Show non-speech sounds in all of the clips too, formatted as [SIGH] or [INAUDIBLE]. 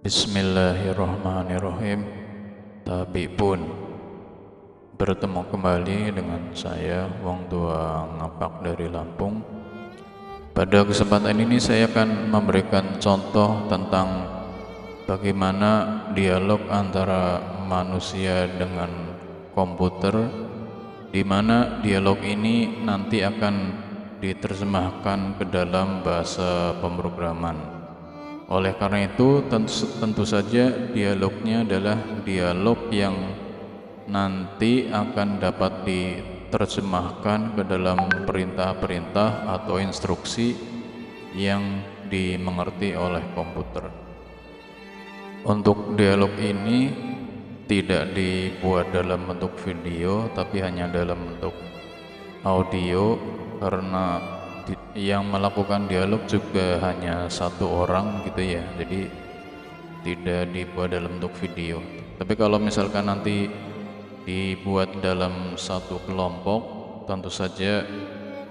Bismillahirrahmanirrahim Tapi pun Bertemu kembali dengan saya Wong Tua Ngapak dari Lampung Pada kesempatan ini saya akan memberikan contoh tentang Bagaimana dialog antara manusia dengan komputer di mana dialog ini nanti akan diterjemahkan ke dalam bahasa pemrograman. Oleh karena itu tentu, tentu saja dialognya adalah dialog yang nanti akan dapat diterjemahkan ke dalam perintah-perintah atau instruksi yang dimengerti oleh komputer. Untuk dialog ini tidak dibuat dalam bentuk video tapi hanya dalam bentuk audio karena yang melakukan dialog juga hanya satu orang gitu ya. Jadi tidak dibuat dalam bentuk video. Tapi kalau misalkan nanti dibuat dalam satu kelompok tentu saja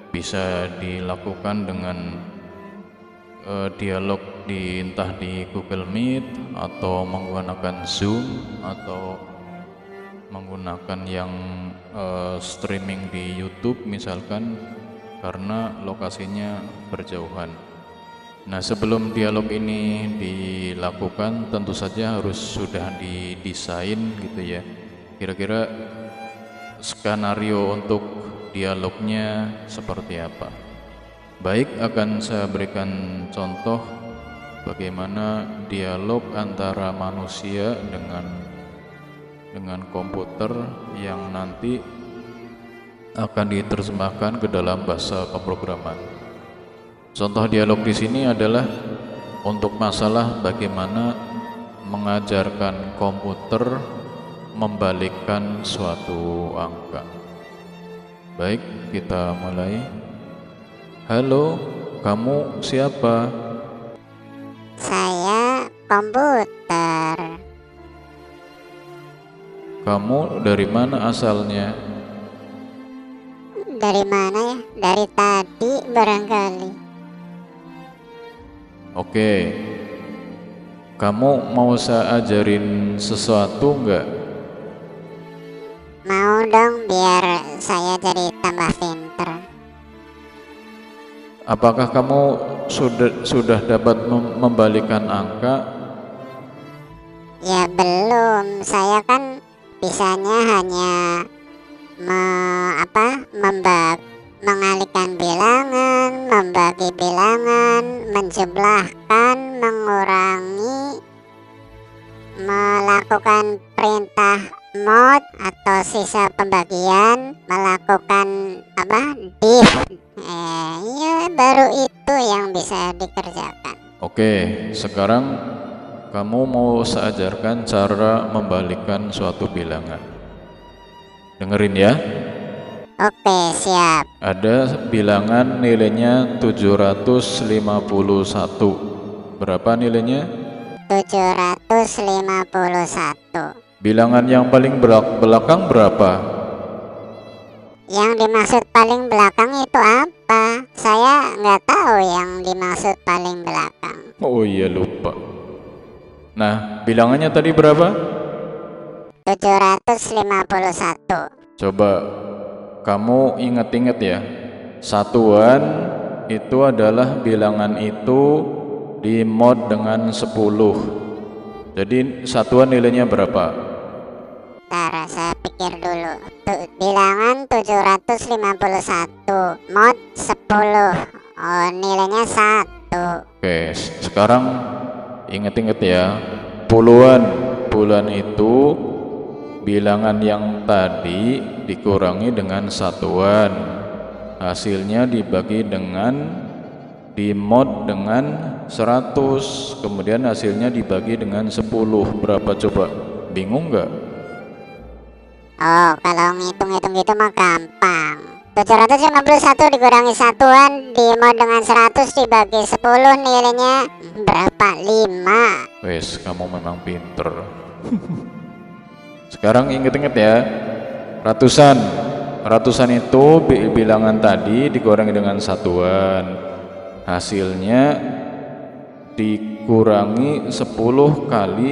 bisa dilakukan dengan uh, dialog di entah di Google Meet atau menggunakan Zoom atau menggunakan yang uh, streaming di YouTube misalkan karena lokasinya berjauhan. Nah, sebelum dialog ini dilakukan tentu saja harus sudah didesain gitu ya. Kira-kira skenario untuk dialognya seperti apa. Baik, akan saya berikan contoh bagaimana dialog antara manusia dengan dengan komputer yang nanti akan diterjemahkan ke dalam bahasa pemrograman. Contoh dialog di sini adalah untuk masalah bagaimana mengajarkan komputer membalikkan suatu angka. Baik, kita mulai. Halo, kamu siapa? Saya komputer. Kamu dari mana asalnya? Dari mana ya? Dari tadi barangkali. Oke. Kamu mau saya ajarin sesuatu enggak? Mau dong biar saya jadi tambah pinter. Apakah kamu sudah sudah dapat mem membalikan angka? Ya belum, saya kan bisanya hanya me, apa mengalihkan bilangan, membagi bilangan, menjumlahkan, mengurangi, melakukan perintah mod atau sisa pembagian, melakukan apa div. Eh, ya baru itu yang bisa dikerjakan. Oke, sekarang kamu mau saya ajarkan cara membalikan suatu bilangan. Dengerin ya. Oke, siap. Ada bilangan nilainya 751. Berapa nilainya? 751. Bilangan yang paling belak belakang berapa? Yang dimaksud paling belakang itu apa? Saya nggak tahu yang dimaksud paling belakang. Oh iya lupa. Nah, bilangannya tadi berapa? 751. Coba kamu ingat-ingat ya. Satuan itu adalah bilangan itu di mod dengan 10. Jadi satuan nilainya berapa? Ntar saya pikir dulu. Tuh, bilangan 751 mod 10. Oh, nilainya 1. Oke, sekarang ingat-ingat ya. Puluhan puluhan itu bilangan yang tadi dikurangi dengan satuan. Hasilnya dibagi dengan di mod dengan 100 kemudian hasilnya dibagi dengan 10 berapa coba? Bingung nggak? Oh kalau ngitung-ngitung gitu mah gampang. 751 dikurangi satuan di mod dengan 100 dibagi 10 nilainya berapa? 5 wes kamu memang pinter [LAUGHS] Sekarang inget-inget ya, ratusan. Ratusan itu bilangan tadi dikurangi dengan satuan. Hasilnya dikurangi 10 kali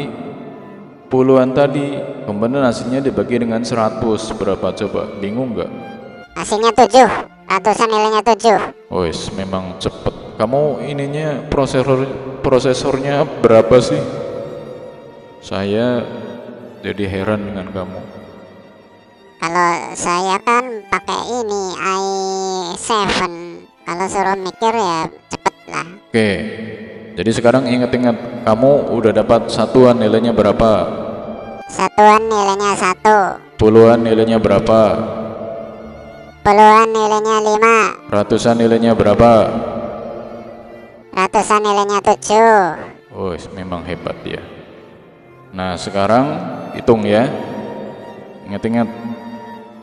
puluhan tadi. Kemudian hasilnya dibagi dengan 100 berapa coba? Bingung nggak? Hasilnya 7 ratusan nilainya 7 Wes memang cepet. Kamu ininya prosesor prosesornya berapa sih? Saya jadi heran dengan kamu. Kalau saya kan pakai ini i7 kalau suruh mikir ya cepet lah. Oke. Jadi sekarang ingat-ingat kamu udah dapat satuan nilainya berapa? Satuan nilainya satu. Puluhan nilainya berapa? Puluhan nilainya 5 ratusan nilainya berapa? Ratusan nilainya 7 Oh, memang hebat ya. Nah, sekarang hitung ya. Ingat-ingat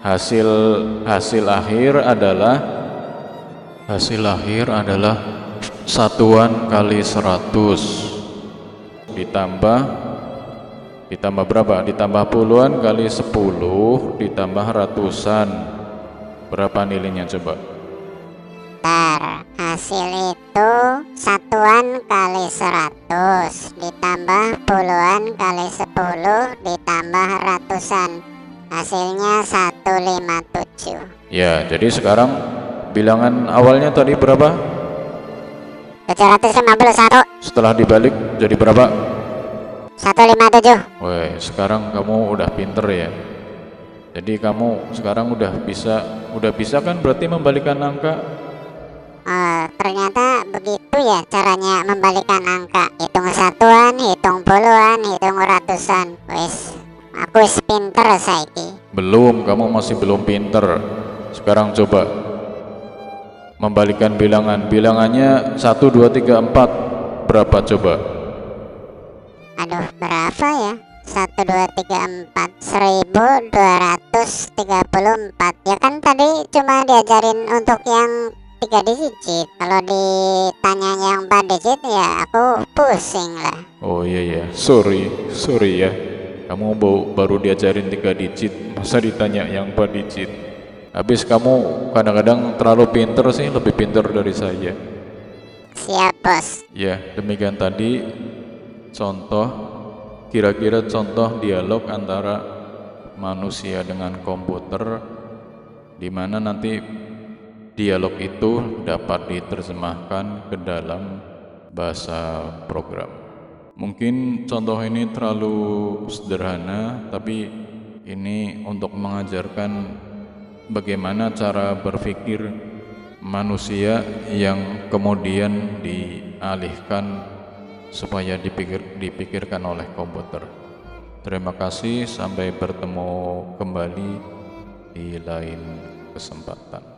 hasil hasil akhir adalah hasil akhir adalah satuan kali 100 ditambah ditambah berapa? Ditambah puluhan kali 10 ditambah ratusan. Berapa nilainya coba? Ntar hasil itu satuan kali 100 ditambah puluhan kali 10 ditambah ratusan hasilnya 157 Ya, jadi sekarang bilangan awalnya tadi berapa? 751 Setelah dibalik jadi berapa? 157 Woi, sekarang kamu udah pinter ya. Jadi kamu sekarang udah bisa, udah bisa kan berarti membalikan angka? Oh, ternyata begitu ya caranya membalikan angka hitung satuan hitung puluhan hitung ratusan wis aku wis pinter saiki Belum, kamu masih belum pinter. Sekarang coba membalikan bilangan. Bilangannya 1, 2, 3, 4. Berapa coba? Aduh, berapa ya? 1, 2, 3, 4 1234 Ya kan tadi cuma diajarin untuk yang 3 digit Kalau ditanya yang 4 digit ya aku pusing lah Oh iya ya, sorry, sorry ya. Kamu baru diajarin 3 digit, masa ditanya yang 4 digit? Habis kamu kadang-kadang terlalu pinter sih, lebih pinter dari saya. Siap bos Ya, demikian tadi contoh kira-kira contoh dialog antara manusia dengan komputer di mana nanti dialog itu dapat diterjemahkan ke dalam bahasa program. Mungkin contoh ini terlalu sederhana, tapi ini untuk mengajarkan bagaimana cara berpikir manusia yang kemudian dialihkan supaya dipikir, dipikirkan oleh komputer. Terima kasih, sampai bertemu kembali di lain kesempatan.